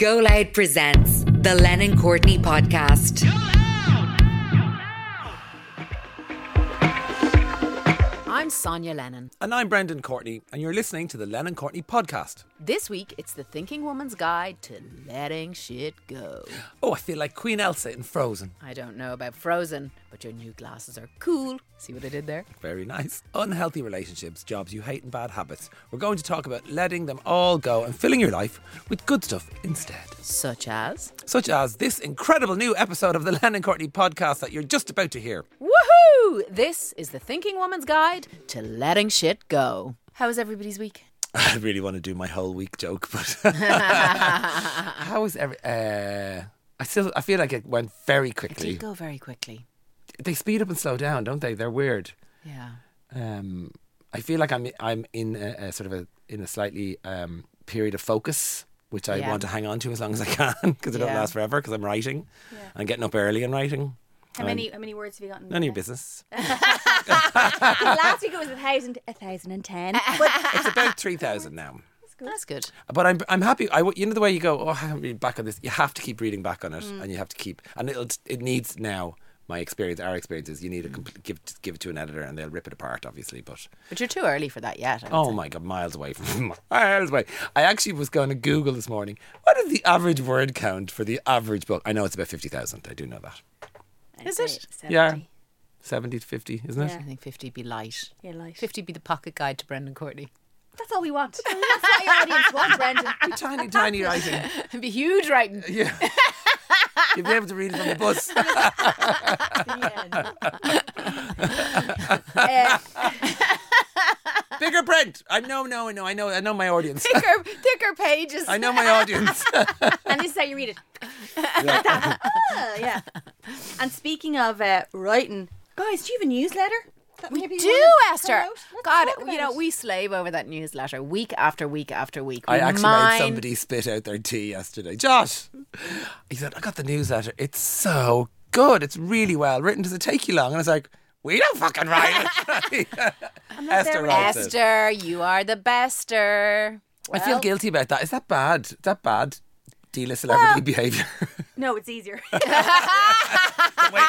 Go Loud presents the Lennon Courtney podcast. I'm Sonya Lennon. And I'm Brendan Courtney, and you're listening to the Lennon Courtney podcast. This week, it's the Thinking Woman's Guide to Letting Shit Go. Oh, I feel like Queen Elsa in Frozen. I don't know about Frozen, but your new glasses are cool. See what I did there? Very nice. Unhealthy relationships, jobs you hate, and bad habits. We're going to talk about letting them all go and filling your life with good stuff instead. Such as. Such as this incredible new episode of the Lennon Courtney podcast that you're just about to hear. Woohoo! This is the Thinking Woman's Guide to Letting Shit Go. How was everybody's week? I really want to do my whole week joke, but how was every? Uh, I still I feel like it went very It quickly. did go very quickly. They speed up and slow down, don't they? They're weird. Yeah. um, I feel like I'm I'm in a, a sort of a in a slightly um, period of focus, which I Yeah. want to hang on to as long as I can because it don't last forever. Because I'm writing, I'm getting up early and writing. How many how many words have you gotten? None of your business. Last week it was a thousand, a thousand and ten. It's about three thousand now. That's good. That's good. But I'm I'm happy. I w- you know the way you go. Oh, I haven't read back on this. You have to keep reading back on it, Mm. and you have to keep. And it'll it needs now. My experience, our experience is you need to Mm. compl- give give it to an editor, and they'll rip it apart, obviously. But But you're too early for that yet. Oh say. my god, miles away from miles away. I actually was going to Google this morning. What is the average word count for the average book? I know it's about fifty thousand. I do know that. Is it? Yeah, seventy to fifty, isn't it? Yeah. I think 50 be light. Yeah, light. 50 be the pocket guide to Brendan Courtney. That's all we want. That's what your audience want, Brendan. Be tiny, tiny writing. It'd be huge writing. Yeah. You'll be able to read it on the bus. Bigger print. I know, no, I know, I know, I know my audience. thicker, thicker pages. I know my audience. and this is how you read it. Ah, yeah. And speaking of uh, writing, guys, do you have a newsletter? That We maybe you do, wanna Esther. out? Let's God, talk you know, it. we slave over that newsletter week after week after week. We I actually mine- made somebody spit out their tea yesterday. Josh, he said, I got the newsletter. It's so good. It's really well written. Does it take you long? And I was like, we don't fucking write it. Esther there writes it. Esther, you are the bester. I feel Well- guilty about that. Is that bad? Is that bad? Dealer celebrity behaviour. No, it's easier. waiting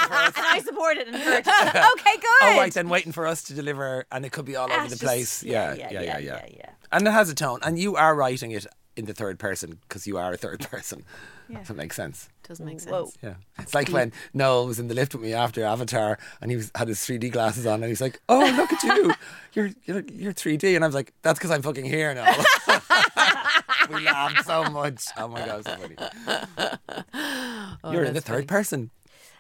for us. and I support it and encourage it. okay, good. Oh, right, then waiting for us to deliver, and it could be all over the it's just- place. Yeah yeah yeah, yeah, yeah, yeah. And it has a tone, and you are writing it in the third person because you are a third person. If that makes sense. Doesn't make sense. Whoa. Yeah, it's like when Noel was in the lift with me after Avatar, and he was had his 3D glasses on, and he's like, "Oh, look at you, you're you're, you're 3D," and I was like, "That's because I'm fucking here now." we laughed so much. Oh my god, so funny. you're in the that's third person.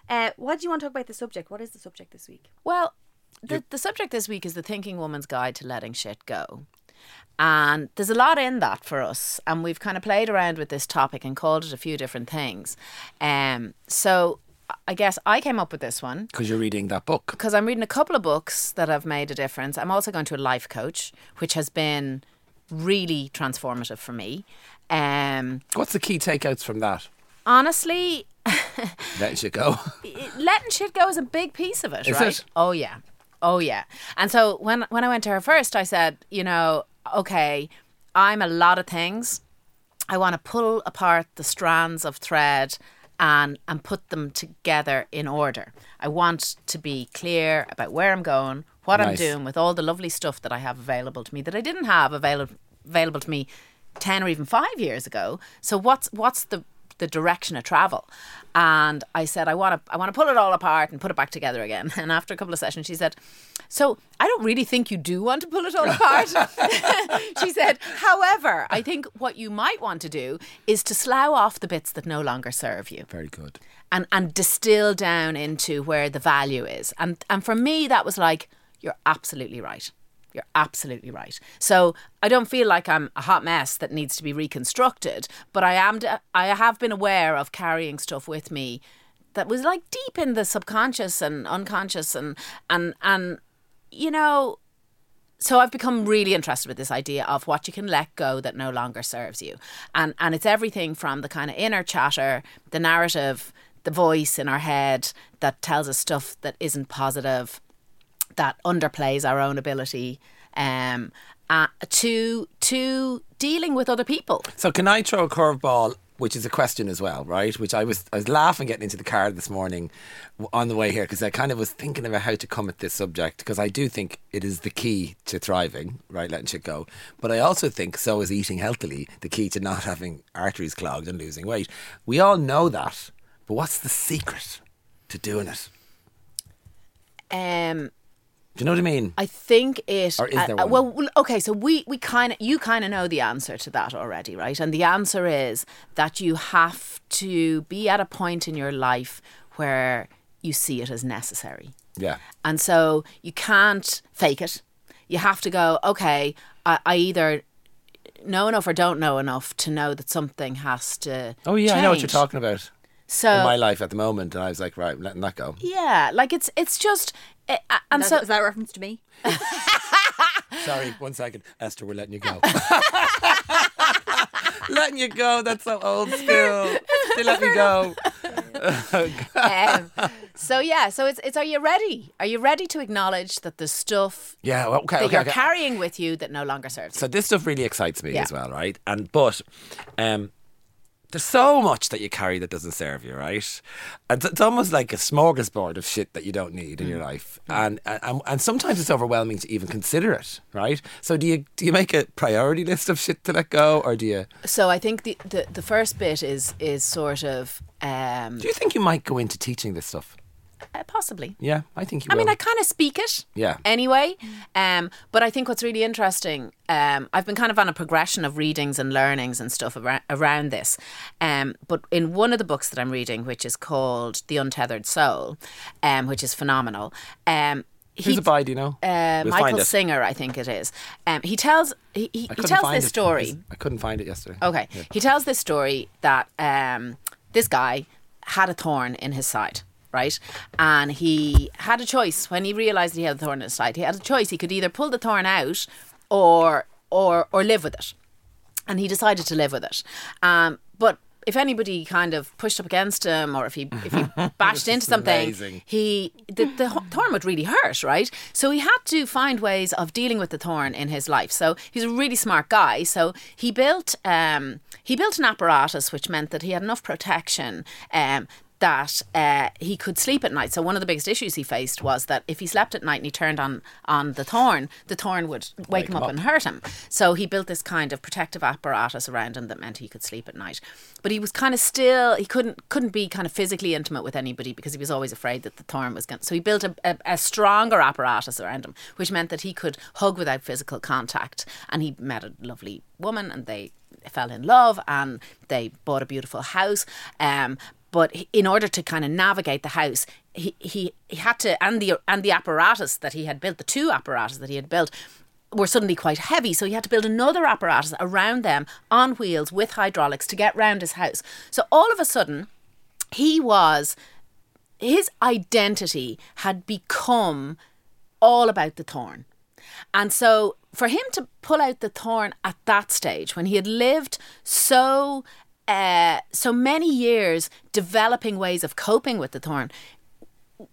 Uh, what do you want to talk about the subject? What is the subject this week? Well, the, the subject this week is the Thinking Woman's Guide to Letting Shit Go. And there's a lot in that for us. And we've kind of played around with this topic and called it a few different things. Um, so I guess I came up with this one Because you're reading that book. because I'm reading a couple of books that have made a difference. I'm also going to a life coach, which has been really transformative for me. Um, What's the key takeouts from that? honestly, Letting shit go. letting shit go is a big piece of it, Is right? it? Oh yeah, oh yeah. And so when when I went to her first, I said, you know, okay, I'm a lot of things. I want to pull apart the strands of thread and and put them together in order. I want to be clear about where I'm going, what I'm doing with all the lovely stuff that I have available to me that I didn't have available available to me 10 or even 5 years ago. So what's what's the the direction of travel. And I said, I want to, I want to pull it all apart and put it back together again. And after a couple of sessions, she said, so I don't really think you do want to pull it all apart. she said, however, I think what you might want to do is to slough off the bits that no longer serve you Very good. and, and distill down into where the value is. And, and for me, that was like, you're absolutely right. You're absolutely right. So I don't feel like I'm a hot mess that needs to be reconstructed, but I am. I have been aware of carrying stuff with me that was like deep in the subconscious and unconscious, and and and you know. So I've become really interested with this idea of what you can let go that no longer serves you, and and it's everything from the kind of inner chatter, the narrative, the voice in our head that tells us stuff that isn't positive that underplays our own ability um, uh, to to dealing with other people. So can I throw a curveball which is a question as well, right? Which I was I was laughing getting into the car this morning on the way here because I kind of was thinking about how to come at this subject because I do think it is the key to thriving, right? Letting shit go. But I also think so is eating healthily the key to not having arteries clogged and losing weight. We all know that, but what's the secret to doing it? Um, Do you know what I mean? I think it. Or is uh, there uh, one? well, well, okay. So we we kind of you kind of know the answer to that already, right? And the answer is that you have to be at a point in your life where you see it as necessary. yeah. And so you can't fake it. You have to go, okay, I, I either know enough or don't know enough to know that something has to. Oh yeah, I know what you're talking about. So in my life at the moment, and I was like, right, I'm letting that go. yeah, like it's it's just, eh, uh, and Is so that, is that a reference to me? Sorry, one second, Esther, we're letting you go. letting you go. That's so old school. They let me go. um, so yeah, so it's it's are you ready? Are you ready to acknowledge that the stuff Yeah. Well, okay. that Okay. you're okay. carrying with you that no longer serves? so this stuff really excites me Yeah. as well, right? And but, um, there's so much that you carry that doesn't serve you, right? And it's almost like a smorgasbord of shit that you don't need in Mm. your life, and, and and sometimes it's overwhelming to even consider it, right? So do you do you make a priority list of shit to let go, or do you So I think the, the the first bit is is sort of um, do you think you might go into teaching this stuff? Uh, possibly. Yeah, I think you I will. mean, I kind of speak it. Yeah. Anyway, um, but I think what's really interesting, um, I've been kind of on a progression of readings and learnings and stuff around, around this. Um, but in one of the books that I'm reading, which is called The Untethered Soul, um, which is phenomenal. Um, Who's he- it by? Do you know? uh, We'll find Michael it. Singer, I think it is. Um, he tells he, he, I he couldn't tells find this it. story. I couldn't find it yesterday. Okay. Yeah. He tells this story that um, this guy had a thorn in his side, right? And he had a choice when he realized he had a thorn in his side. He had a choice. He could either pull the thorn out or or or live with it. And he decided to live with it. Um, but if anybody kind of pushed up against him or if he if he bashed into something amazing. he the, the thorn would really hurt right so he had to find ways of dealing with the thorn in his life so he's a really smart guy so he built um he built an apparatus which meant that he had enough protection um that uh, he could sleep at night. So one of the biggest issues he faced was that if he slept at night and he turned on on the thorn, the thorn would wake, him up, and hurt him. So he built this kind of protective apparatus around him that meant he could sleep at night. But he was kind of still he couldn't couldn't be kind of physically intimate with anybody because he was always afraid that the thorn was going. So he built a, a, a stronger apparatus around him, which meant that he could hug without physical contact. And he met a lovely woman, and they fell in love, and they bought a beautiful house. Um, but in order to kind of navigate the house, he, he, he had to and the and the apparatus that he had built, the two apparatus that he had built, were suddenly quite heavy. So he had to build another apparatus around them on wheels with hydraulics to get round his house. So all of a sudden, he was his identity had become all about the thorn. And so for him to pull out the thorn at that stage, when he had lived so uh, so many years developing ways of coping with the thorn,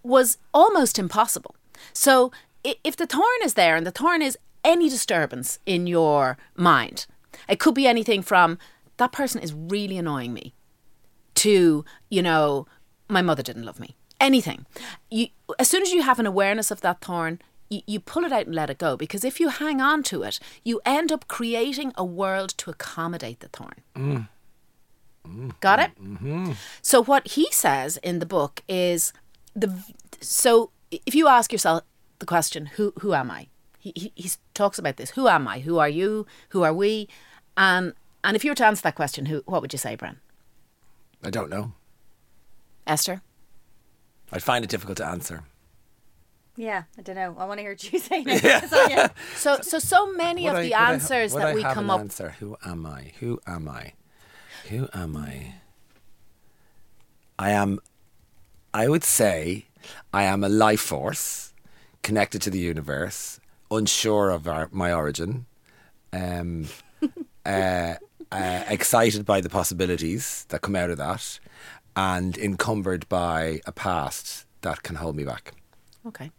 was almost impossible. So if the thorn is there and the thorn is any disturbance in your mind, it could be anything from that person is really annoying me to, you know, my mother didn't love me. Anything. You as soon as you have an awareness of that thorn, you, you pull it out and let it go because if you hang on to it, you end up creating a world to accommodate the thorn. Got it? Mm-hmm. So what he says in the book is the so if you ask yourself the question who who am I? He, he he talks about this. Who am I? Who are you? Who are we? And and if you were to answer that question, who what would you say, Bren? I don't know. Esther? I'd find it difficult to answer. Yeah, I don't know. I want to hear what you say next. So, yeah. So so so many Would of I- the would I answers that I we come an up Answer. Who am I? Who am I? Who am I? I am. I would say I am a life force connected to the universe, unsure of our, my origin, um, uh, uh, excited by the possibilities that come out of that, and encumbered by a past that can hold me back. Okay.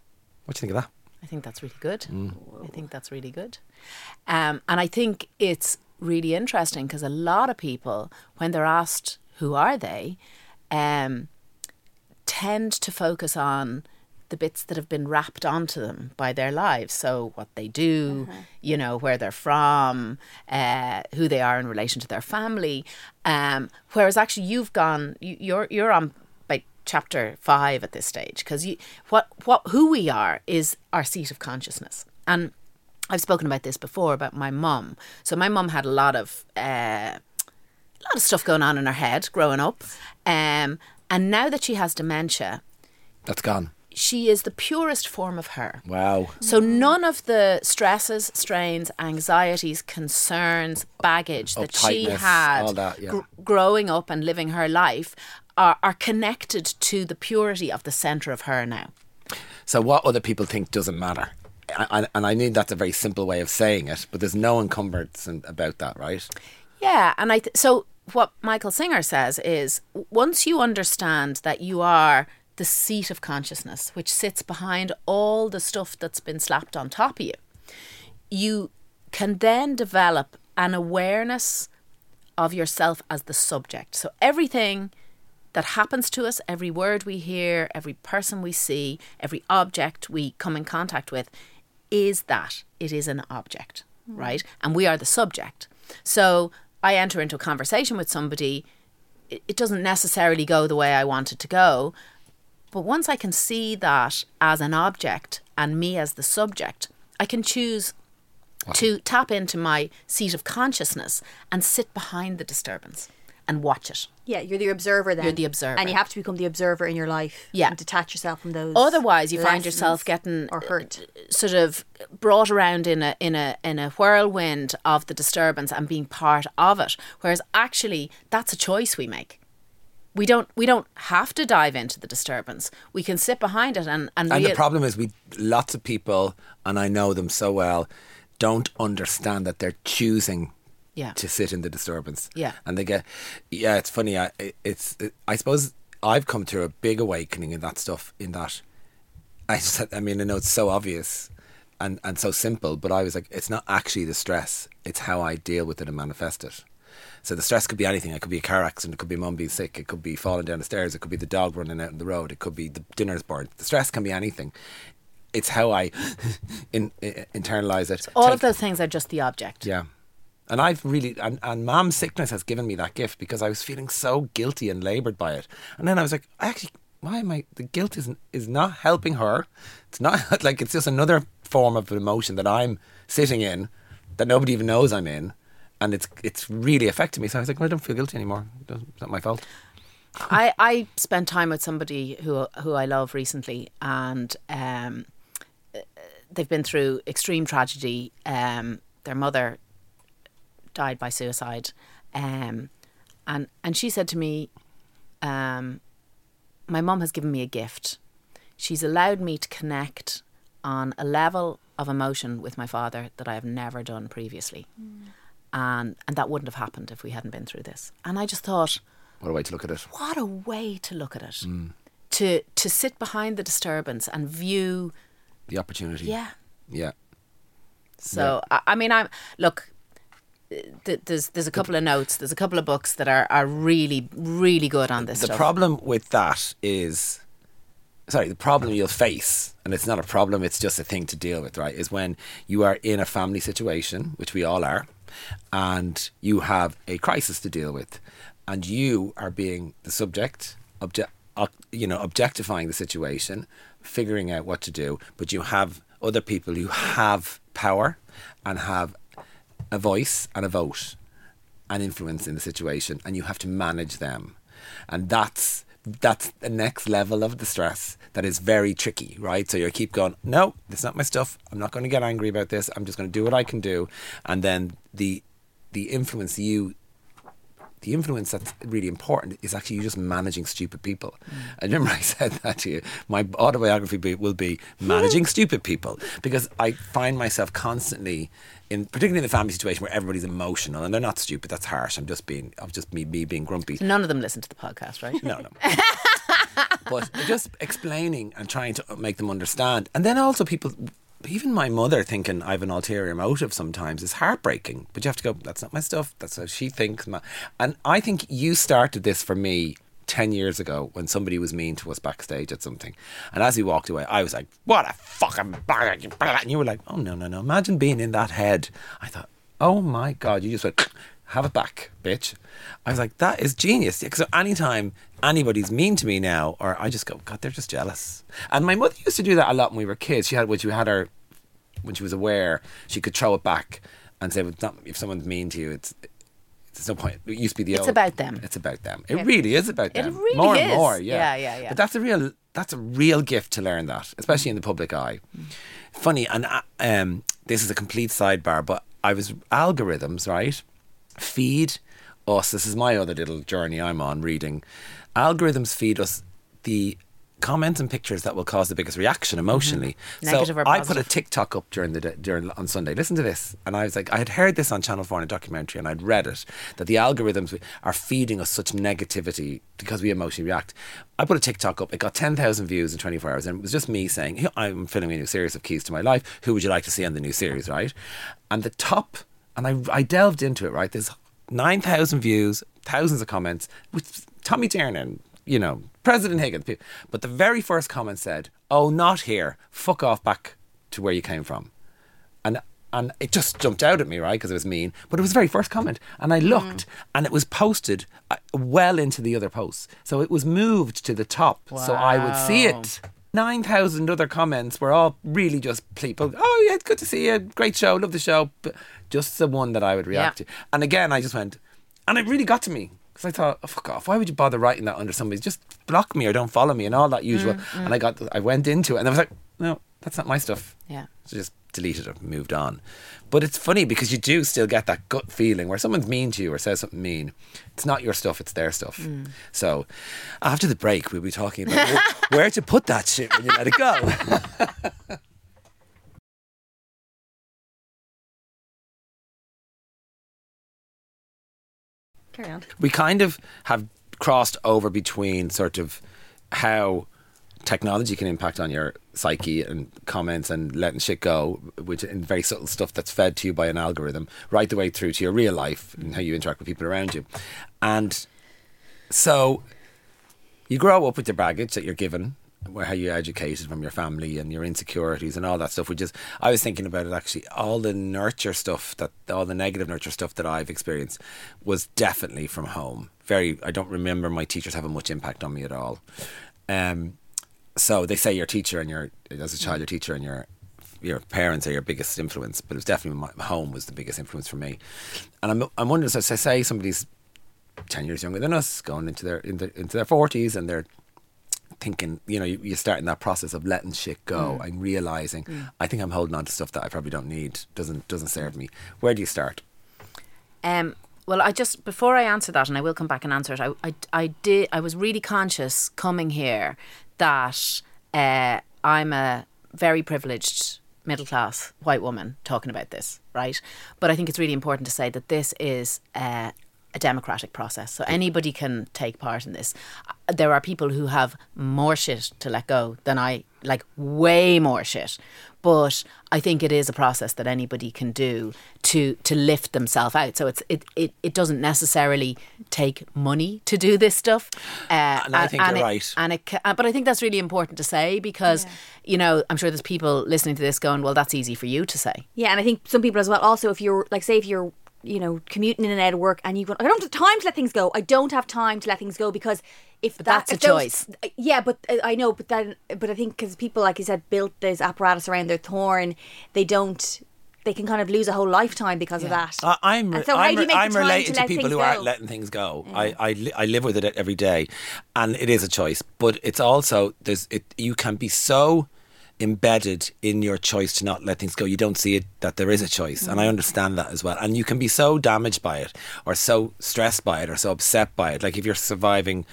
What do you think of that? I think that's really good. Mm. I think that's really good. Um, and I think it's really interesting because a lot of people, when they're asked who are they, um, tend to focus on the bits that have been wrapped onto them by their lives. So, what they do, you know, where they're from, uh, who they are in relation to their family. Um, whereas, actually, you've gone, you, you're you're on like chapter five at this stage because you what what who we are is our seat of consciousness and. I've spoken about this before about my mum. So my mum had a lot of uh, a lot of stuff going on in her head growing up, um, and now that she has dementia, That's gone. she is the purest form of her. Wow. So none of the stresses, strains, anxieties, concerns, baggage that she had that, yeah. gr- growing up and living her life are, are connected to the purity of the center of her now. So what other people think doesn't matter. I, and I mean that's a very simple way of saying it, but there's no encumbrance about that, right? Yeah, and I th- so what Michael Singer says is once you understand that you are the seat of consciousness, which sits behind all the stuff that's been slapped on top of you, you can then develop an awareness of yourself as the subject. So everything that happens to us, every word we hear, every person we see, every object we come in contact with, is that it is an object, right? And we are the subject. So I enter into a conversation with somebody, it, it doesn't necessarily go the way I want it to go. But once I can see that as an object and me as the subject, I can choose to tap into my seat of consciousness and sit behind the disturbance and watch it. Yeah, you're the observer then. You're the observer. And you have to become the observer in your life. Yeah. And detach yourself from those. Otherwise, you find yourself getting Or hurt. sort of brought around in a in a in a whirlwind of the disturbance and being part of it. Whereas actually, that's a choice we make. We don't we don't have to dive into the disturbance. We can sit behind it and and, And real- the problem is, we lots of people, and I know them so well, don't understand that they're choosing Yeah. to sit in the disturbance. Yeah. and they get, yeah, it's funny. I it- it's I suppose I've come through a big awakening in that stuff. In that, I just, I mean, I know it's so obvious. And, and so simple, but I was like, it's not actually the stress; it's how I deal with it and manifest it. So the stress could be anything. It could be a car accident. It could be mum being sick. It could be falling down the stairs. It could be the dog running out on the road. It could be the dinner's burnt. The stress can be anything. It's how I in, in, internalize it. all Take- of those things are just the object. yeah. And I've really, and, and mom's sickness has given me that gift because I was feeling so guilty and laboured by it. And then I was like, actually, why am I, the guilt is, is not helping her. It's not like, it's just another form of emotion that I'm sitting in that nobody even knows I'm in. And it's it's really affecting me. So I was like, well, I don't feel guilty anymore. It's not my fault. I, I spent time with somebody who who I love recently, and um, they've been through extreme tragedy. Um, their mother died by suicide, um, and and she said to me, um, "My mum has given me a gift. She's allowed me to connect on a level of emotion with my father that I have never done previously." And and that wouldn't have happened if we hadn't been through this. And I just thought, What a way to look at it. what a way to look at it. To to sit behind the disturbance and view, The opportunity. yeah. Yeah. So I, I mean, I'm look. Th- there's there's a couple of notes. There's a couple of books that are, are really really good on this the stuff. problem with that is sorry the problem you'll face and it's not a problem it's just a thing to deal with right is when you are in a family situation which we all are and you have a crisis to deal with and you are being the subject obje- ob- you know objectifying the situation figuring out what to do but you have other people who have power and have a voice and a vote and influence in the situation and you have to manage them. And that's that's the next level of the stress that is very tricky right? So you keep going no it's not my stuff. I'm not going to get angry about this. I'm just going to do what i can do. And then the the influence you the influence that's really important is actually you just managing stupid people. I remember I said that to you. My autobiography will be managing stupid people because I find myself constantly in, particularly in the family situation where everybody's emotional and they're not stupid. That's harsh. I'm just being, I'm just me, me being grumpy. None of them listen to the podcast, right? No, no. but just explaining and trying to make them understand, and then also people even my mother thinking I have an ulterior motive sometimes is heartbreaking. But you have to go, that's not my stuff. That's how she thinks. Ma-" And I think you started this for me 10 years ago when somebody was mean to us backstage at something. And as he walked away, I was like, what a fucking. And you were like, oh, no, no, no. Imagine being in that head. I thought, oh my God, you just went, have it back, bitch. I was like, that is genius. Because anytime anybody's mean to me now, or I just go, God, they're just jealous. And my mother used to do that a lot when we were kids. She had, when she had her, when she was aware, she could throw it back and say, if someone's mean to you, it's, there's no point. It used to be the It's old, about them. It's about them. It really is about them. It really more is. and more. Yeah. Yeah, yeah, yeah. But that's a real that's a real gift to learn that, especially in the public eye. Funny, and uh, um, this is a complete sidebar, but I was algorithms right. Feed us. This is my other little journey I'm on reading. Algorithms feed us the comments and pictures that will cause the biggest reaction mm-hmm. emotionally. Negative so I put a. TikTok up during the during on Sunday. Listen to this, and I was like, I had heard this on Channel Four in a documentary, and I'd read it that the algorithms are feeding us such negativity because we emotionally react. I put a TikTok up. It got ten thousand views in twenty four hours, and it was just me saying, "I'm filming a new series of Keys to My Life. Who would you like to see on the new series?" Right, and the top, and I I delved into it. Right, there's nine thousand views, thousands of comments with Tommy Tiernan, you know, President Higgins. But the very first comment said, "Oh, not here. Fuck off back to where you came from." And and it just jumped out at me, right? Because it was mean. But it was the very first comment, and I looked, and it was posted uh, well into the other posts, so it was moved to the top, so I would see it. Nine thousand other comments were all really just people. Oh yeah, it's good to see you. Great show, love the show. But just the one that I would react Yeah. to. And again, I just went, and it really got to me because I thought, oh, fuck off. Why would you bother writing that under somebody? Just block me or don't follow me and all that usual. Mm, and mm. I got, I went into it and I was like, no, that's not my stuff. Yeah. So just deleted it, and moved on. But it's funny because you do still get that gut feeling where someone's mean to you or says something mean. It's not your stuff, it's their stuff. Mm. So after the break, we'll be talking about where to put that shit when you let it go. Carry on. we kind of have crossed over between sort of how technology can impact on your psyche and comments and letting shit go, which in very subtle stuff that's fed to you by an algorithm, right the way through to your real life and how you interact with people around you. And so you grow up with the baggage that you're given, how you're educated from your family and your insecurities and all that stuff. Which is, I was thinking about it actually. All the nurture stuff that, all the negative nurture stuff that I've experienced, was definitely from home. Very, I don't remember my teachers having much impact on me at all. Um, so they say your teacher and your as a child, your teacher and your your parents are your biggest influence, but it was definitely my home was the biggest influence for me. And I'm I'm wondering, so say somebody's ten years younger than us, going into their into, into their forties, and they're thinking, you know, you, you're starting that process of letting shit go and realizing, I think I'm holding on to stuff that I probably don't need, doesn't doesn't serve me. Where do you start? Um, well, I just before I answer that, and I will come back and answer it. I, I, I did. I was really conscious coming here that uh, I'm a very privileged middle class white woman talking about this, right? But I think it's really important to say that this is. Uh, a democratic process, so anybody can take part in this. There are people who have more shit to let go than I, like way more shit. But I think it is a process that anybody can do to to lift themselves out. So it's it, it, it doesn't necessarily take money to do this stuff. Uh, And I think you're it- right. And it, uh, but I think that's really important to say because you know I'm sure there's people listening to this going, well, that's easy for you to say. Yeah, and I think some people as well. Also, if you're like, say, if you're you know commuting in and out of work, and you go, I don't have time to let things go. I don't have time to let things go because if that, that's a if those- choice. Yeah, but uh, I know, but then, but I think because people, like you said, built this apparatus around their thorn, they don't. They can kind of lose a whole lifetime because of that. I, I'm And so how I'm, do you make I'm related to to, people who aren't go? letting things go. I I, li- I live with it every day, and it is a choice. But it's also there's it. You can be so embedded in your choice to not let things go. You don't see it that there is a choice, and I Mm. understand that as well. And you can be so damaged by it, or so stressed by it, or so upset by it. Like if you're surviving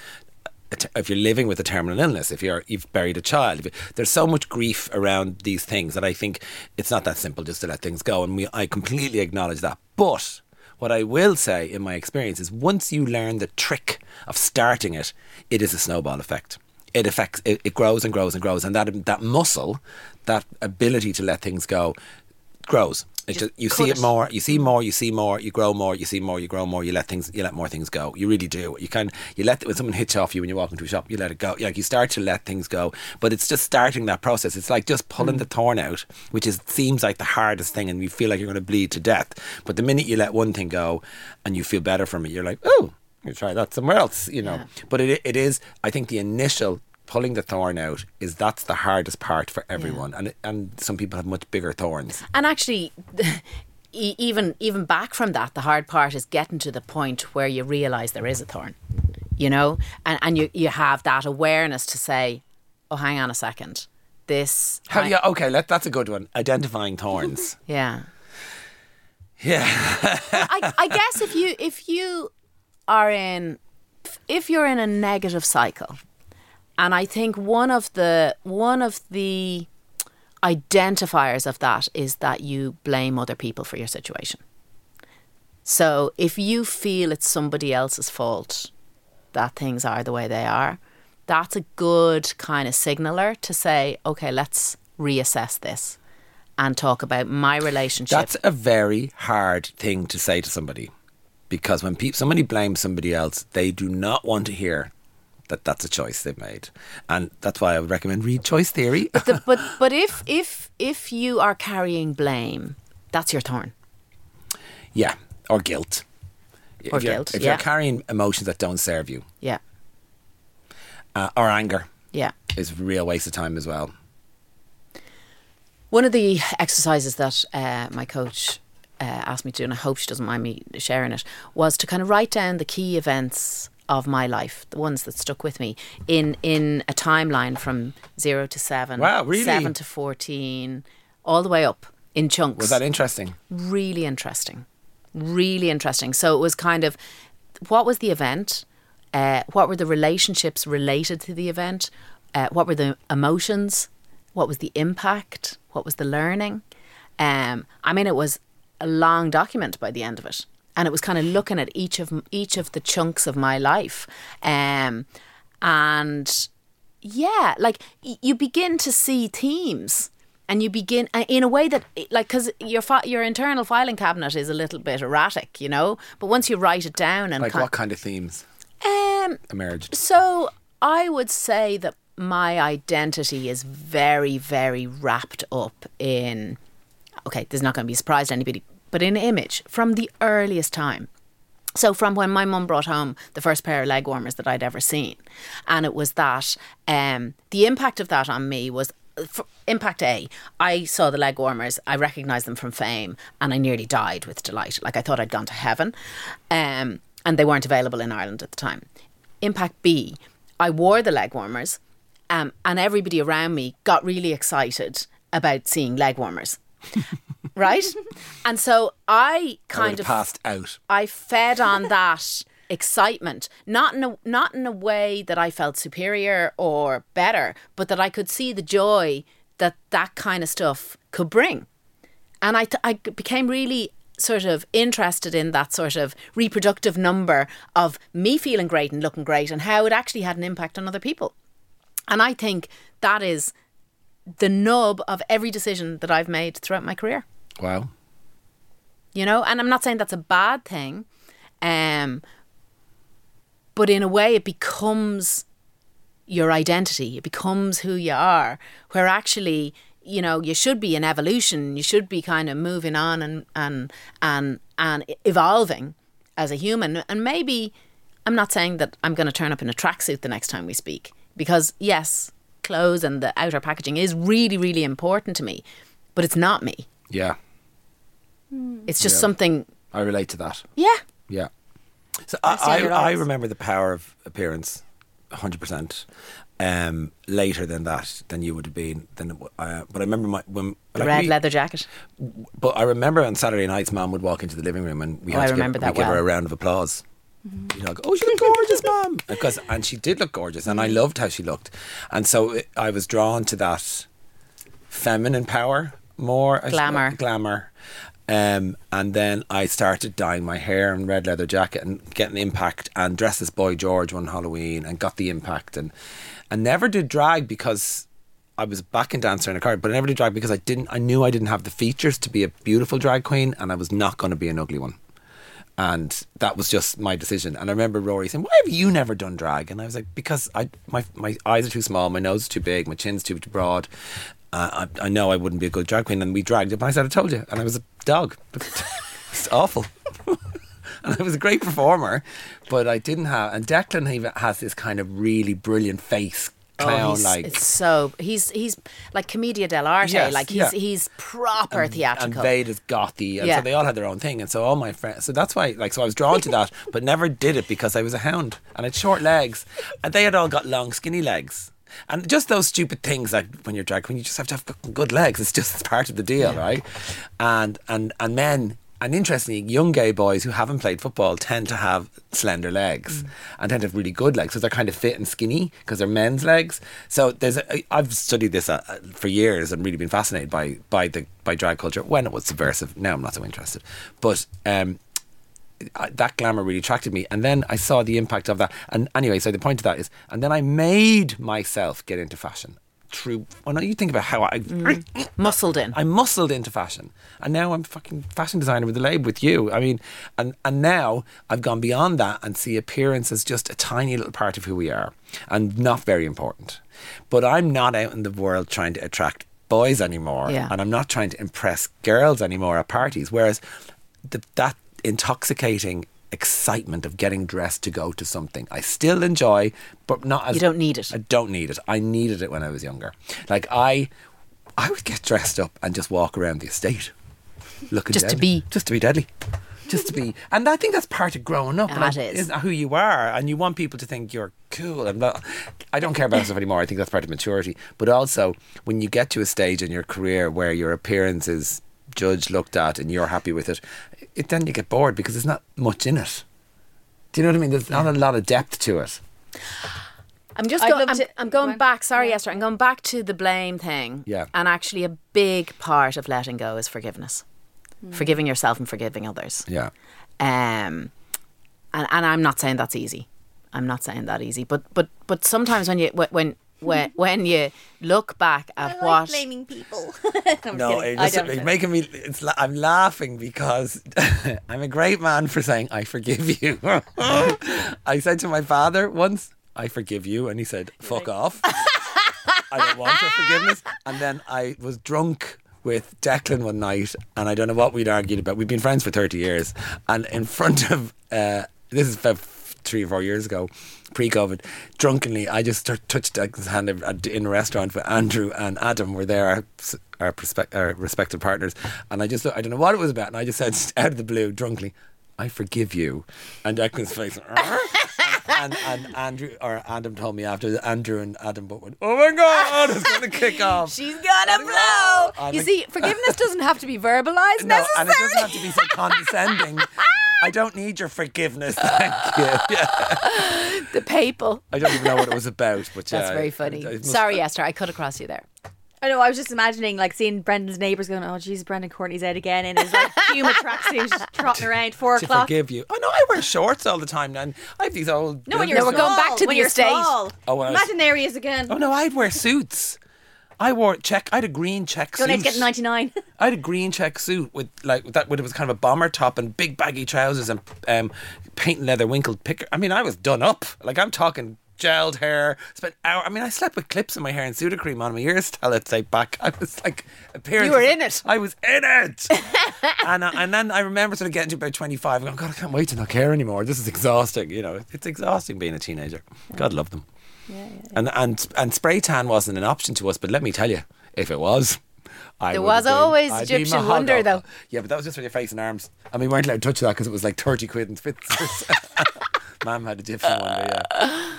if you're living with a terminal illness, if you're you've buried a child, there's so much grief around these things that I think it's not that simple just to let things go, and we I completely acknowledge that. But what I will say in my experience is once you learn the trick of starting it, it is a snowball effect. It affects it, it grows and grows and grows, and that that muscle, that ability to let things go, grows. It Just just, you see it it. more, you see more, you see more, you grow more, you see more, you grow more. You let things, you let more things go. You really do. You can, you let it when someone hits off you when you walk into a shop, you let it go. Like you start to let things go, but it's just starting that process. It's like just pulling mm. the thorn out, which is seems like the hardest thing, and you feel like you're going to bleed to death. But the minute you let one thing go, and you feel better from it, you're like, oh, you try that somewhere else, you know. Yeah. But it it is. I think the initial pulling the thorn out is that's the hardest part for everyone, and and some people have much bigger thorns. And actually, even even back from that, the hard part is getting to the point where you realise there is a thorn, you know, and and you you have that awareness to say, oh, hang on a second, this. How do you? Okay, let, that's a good one. Identifying thorns. Yeah. yeah. I, I guess if you if you are in if you're in a negative cycle, and I think one of the one of the identifiers of that is that you blame other people for your situation. So if you feel it's somebody else's fault that things are the way they are, that's a good kind of signaler to say, okay, let's reassess this and talk about my relationship. That's a very hard thing to say to somebody because when pe- somebody blames somebody else, they do not want to hear that that's a choice they've made, and that's why I would recommend read Choice Theory. the, but but if if if you are carrying blame, that's your thorn. yeah, or guilt. Or if you're, guilt, If yeah. you're carrying emotions that don't serve you, Yeah, uh, or anger, yeah. is a real waste of time as well. One of the exercises that uh, my coach uh, asked me to do, and I hope she doesn't mind me sharing it, was to kind of write down the key events of my life, the ones that stuck with me, in in a timeline from zero to seven, Wow, really? seven to fourteen, all the way up in chunks. Was that interesting? really interesting. Really interesting. So it was kind of what was the event? Uh, what were the relationships related to the event? Uh, what were the emotions? What was the impact? What was the learning? Um, I mean, it was a long document by the end of it, and it was kind of looking at each of each of the chunks of my life, um, and yeah, like y- you begin to see themes. And you begin in a way that, like, because your fi- your internal filing cabinet is a little bit erratic, you know. But once you write it down and Like ki- what kind of themes um, emerged? so I would say that my identity is very, very wrapped up in. Okay, this is not going to be a surprise to anybody, but in image from the earliest time. So from when my mum brought home the first pair of leg warmers that I'd ever seen, and it was that um, the impact of that on me was. impact A, I saw the leg warmers, I recognised them from fame, and I nearly died with delight. Like I thought I'd gone to heaven, um, and they weren't available in Ireland at the time. Impact B, I wore the leg warmers, um, and everybody around me got really excited about seeing leg warmers. right? And so I I kind have of passed out. I fed on that excitement, not in a not in a way that I felt superior or better, but that I could see the joy that that kind of stuff could bring, and I th- I became really sort of interested in that sort of reproductive number of me feeling great and looking great, and how it actually had an impact on other people, and I think that is the nub of every decision that I've made throughout my career. Wow. you know and i'm not saying that's a bad thing um but in a way it becomes your identity. It becomes who you are where actually you know you should be in evolution. You should be kind of moving on and and and and evolving as a human. And maybe i'm not saying that i'm going to turn up in a tracksuit the next time we speak because yes clothes and the outer packaging is really really important to me but it's not me Yeah. it's just Yeah. something I relate to that. yeah Yeah. So I, I, I remember the power of appearance, hundred percent. Um, later than that, than you would have been. Than uh, but I remember my when the like red we- leather jacket. But I remember on Saturday nights, Mom would walk into the living room and we Oh, had I to remember give, that we'd give her a round of applause. You know, oh, she looked gorgeous, Mom. Because and she did look gorgeous, and I loved how she looked, and so it, I was drawn to that feminine power more, suppose, Glamour. glamour, Um, and then I started dyeing my hair and red leather jacket and getting impact and dressed as Boy George one Halloween and got the impact and and never did drag because I was back backing dancer in a car, but I never did drag because I didn't. I knew I didn't have the features to be a beautiful drag queen, and I was not going to be an ugly one. And that was just my decision. And I remember Rory saying, "Why have you never done drag?" And I was like, "Because I my my eyes are too small, my nose is too big, my chin's too broad. Uh, I, I know I wouldn't be a good drag queen." And we dragged it. And I said, "I told you," and I was a dog. it's awful. and I was a great performer, but I didn't have. And Declan even has this kind of really brilliant face, Oh, clown Oh, he's- like. it's so he's he's like commedia dell'arte. Yes, like he's yeah. he's proper and theatrical. Veda's gothy, and Yeah. so they all had their own thing. And so all my friends, so that's why, like, so I was drawn to that, but never did it because I was a hound and I had short legs, and they had all got long, skinny legs. And just those stupid things like when you're drag queen, you just have to have good legs. It's just part of the deal, right? And and and men. And interestingly, young gay boys who haven't played football tend to have slender legs and tend to have really good legs. So they're kind of fit and skinny because they're men's legs. So there's a, I've studied this uh, uh, for years and really been fascinated by by the by drag culture when it was subversive. Now I'm not so interested, but um, that glamour really attracted me. And then I saw the impact of that. And anyway, so the point of that is, and then I made myself get into fashion. True. Well, now you think about how I, mm. muscled in. I muscled into fashion, and now I'm fucking fashion designer with the lab with you. I mean, and and now I've gone beyond that and see appearance as just a tiny little part of who we are, and not very important. But I'm not out in the world trying to attract boys anymore, Yeah. and I'm not trying to impress girls anymore at parties. Whereas the, that intoxicating excitement of getting dressed to go to something, I still enjoy, but not as You don't need it. I don't need it. I needed it when I was younger. Like I, I would get dressed up and just walk around the estate, looking Just to deadly. be. just to be deadly, just to be. And I think that's part of growing up. Ah, and That I- is. isn't who you are, and you want people to think you're cool. And I don't care about myself anymore. I think that's part of maturity. But also, when you get to a stage in your career where your appearance is judged, looked at, and you're happy with it, it then you get bored because there's not much in it. Do you know what I mean? There's not a lot of depth to it. I'm just I'd going. love I'm, to- I'm going on. back. Sorry, Yeah. Esther. I'm going back to the blame thing. Yeah. And actually, a big part of letting go is forgiveness, forgiving yourself and forgiving others. Yeah. Um, and and I'm not saying that's easy. I'm not saying that easy. But but but sometimes when you when when when, when you look back at what blaming people. I'm No, kidding. it I just, don't. it's making me. It's. I'm laughing because I'm a great man for saying I forgive you. I said to my father once, "I forgive you," and he said, "Fuck off." I don't want your forgiveness. And then I was drunk with Declan one night, and I don't know what we'd argued about. We've been friends for thirty years, and in front of uh, this is about three or four years ago, pre-COVID, drunkenly, I just t- touched Declan's hand in a restaurant with Andrew and Adam were there, our, our, perspe- our respective partners, and I just I don't know what it was about, and I just said out of the blue, drunkenly. I forgive you, and Declan's face, and, and Andrew or Adam told me after Andrew and Adam both went, "Oh my God, it's going to kick off." she's gonna blow. You like- see, forgiveness doesn't have to be verbalized No, and it doesn't have to be so condescending. I don't need your forgiveness, thank you. Yeah. the papal. I don't even know what it was about, but yeah, That's very it- funny. it must- Sorry, Esther. I cut across you there. I know. I was just imagining like seeing Brendan's neighbours going, "Oh, Jesus, Brendan Courtney's out again in his like Puma tracksuit, trotting around four to o'clock." forgive you. Oh no, I wear shorts all the time, and I have these old. No, when builders you're No, we're shorts. going back to when the you're estate. small. Oh, when I was- Imagine there he is again. Oh no, I'd wear suits. I wore a check. I had a green check Don't suit. need to get ninety nine. I had a green check suit with like with that. With it was kind of a bomber top and big baggy trousers and um, paint and leather winklepicker. I mean, I was done up. Like I'm talking gelled hair. Spent hour. I mean, I slept with clips in my hair and Sudocreme on my ears till it say back. I was like, appearance. You were in it. I was in it. and and then I remember sort of getting to about twenty five. Going, God, I can't wait to not care anymore. This is exhausting. You know, it's exhausting being a teenager. God love them. And and and spray tan wasn't an option to us, but let me tell you, if it was. I There was been- always I'd Egyptian wonder, though. Yeah, but that was just for your face and arms. And we weren't allowed to touch that because it was like 30 quid and Spitzers. Mum had a different one, but yeah.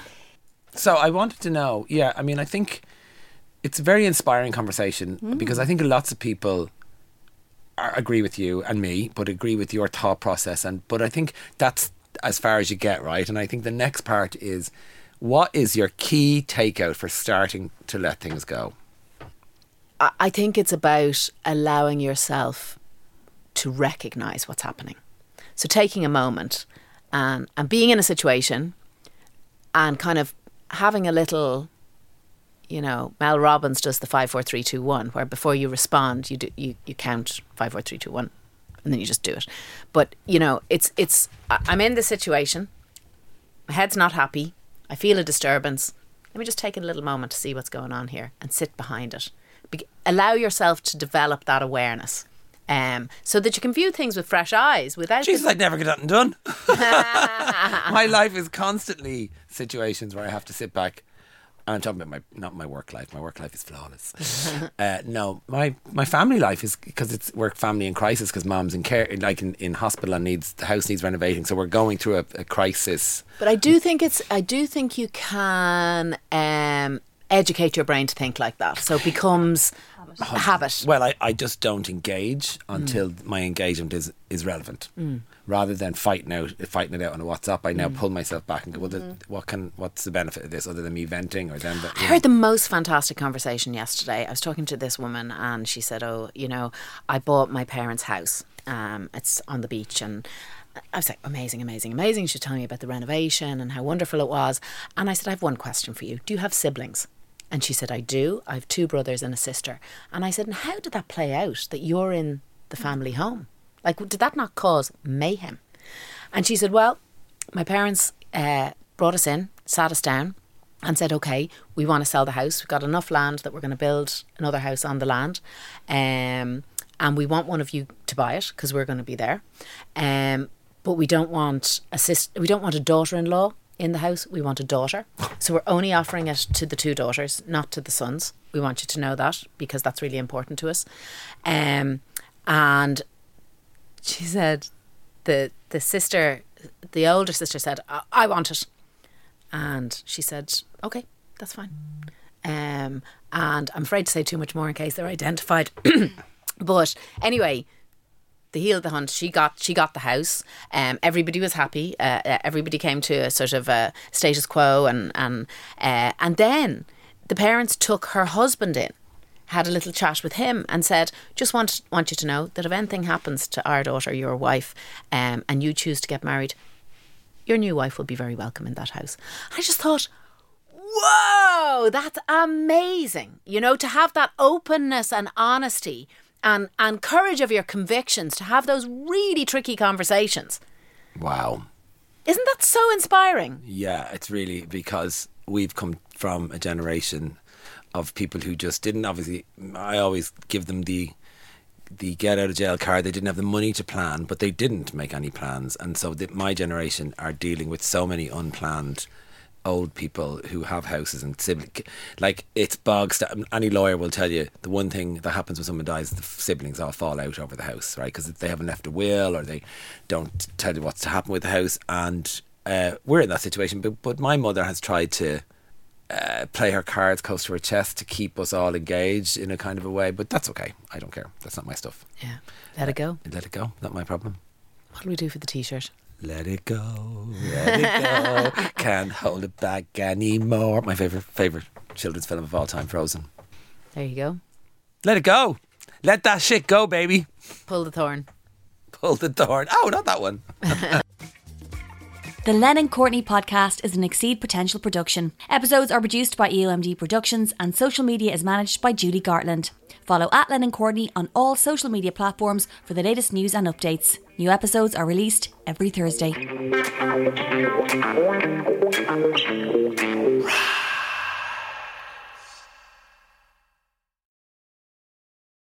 So I wanted to know, yeah, I mean, I think it's a very inspiring conversation Hmm. because I think lots of people are, agree with you and me, but agree with your thought process. And But I think that's as far as you get, right? And I think the next part is what is your key takeout for starting to let things go? I think it's about allowing yourself to recognize what's happening. So taking a moment and, and being in a situation and kind of having a little, you know, Mel Robbins does the five, four, three, two, one, where before you respond, you do, you, you count five, four, three, two, one, and then you just do it. But you know, it's it's I'm in the situation. My head's not happy. I feel a disturbance. Let me just take a little moment to see what's going on here and sit behind it. Be- allow yourself to develop that awareness. Um, so that you can view things with fresh eyes without the- Jesus, I'd never get nothing done. my life is constantly situations where I have to sit back. And I'm talking about my not my work life. My work life is flawless. uh, no, my my family life is because it's work family in crisis because mom's in care like in, in hospital and needs the house needs renovating. So we're going through a, a crisis. But I do think it's. I do think you can um, educate your brain to think like that, so it becomes a habit. Well, I, I just don't engage until mm. my engagement is, is relevant. Mm. Rather than fighting out fighting it out on a WhatsApp, I now mm. pull myself back and go, well, the, mm-hmm. what can what's the benefit of this other than me venting or them? I heard the most fantastic conversation yesterday. I was talking to this woman, and she said, "Oh, you know, I bought my parents' house. Um, it's on the beach, and." I was like, amazing, amazing, amazing. She was telling me about the renovation and how wonderful it was. And I said, I have one question for you. Do you have siblings? And she said, I do. I have two brothers and a sister. And I said, and how did that play out that you're in the family home? Like, did that not cause mayhem? And she said, well, my parents uh, brought us in, sat us down, and said, okay, we want to sell the house. We've got enough land that we're going to build another house on the land. Um, and we want one of you to buy it because we're going to be there. Um, but we don't want a sister, we don't want a daughter-in-law in the house. We want a daughter. So we're only offering it to the two daughters, not to the sons. We want you to know that because that's really important to us. Um, and she said the the sister the older sister said I, I want it and she said okay that's fine um, and I'm afraid to say too much more in case they're identified but anyway the heel of the hunt she got she got the house um, everybody was happy uh, uh, everybody came to a sort of a status quo and and uh, and then the parents took her husband in had a little chat with him and said, "Just want want you to know that if anything happens to our daughter, your wife, um, and you choose to get married, your new wife will be very welcome in that house." I just thought, "Whoa, that's amazing!" You know, to have that openness and honesty and and courage of your convictions to have those really tricky conversations. Wow. Isn't that so inspiring? Yeah, it's really because we've come from a generation of people who just didn't obviously I always give them the the get out of jail card they didn't have the money to plan but they didn't make any plans and so the, my generation are dealing with so many unplanned old people who have houses and siblings. like it's bog sta- any lawyer will tell you the one thing that happens when someone dies the siblings all fall out over the house right because they haven't left a will or they don't tell you what's to happen with the house and uh, we're in that situation but, but my mother has tried to uh, play her cards close to her chest to keep us all engaged in a kind of a way. But that's okay. I don't care. That's not my stuff. Yeah, let it go. Let it go. Not my problem. What do we do for the t-shirt? Let it go. Let it go. Can't hold it back anymore. My favorite favorite children's film of all time, Frozen. There you go. Let it go. Let that shit go, baby. Pull the thorn. Pull the thorn. Oh, not that one. The Lennon Courtney podcast is an Exceed Potential production. Episodes are produced by EOMD Productions and social media is managed by Julie Gartland. Follow at Lennon Courtney on all social media platforms for the latest news and updates. New episodes are released every Thursday.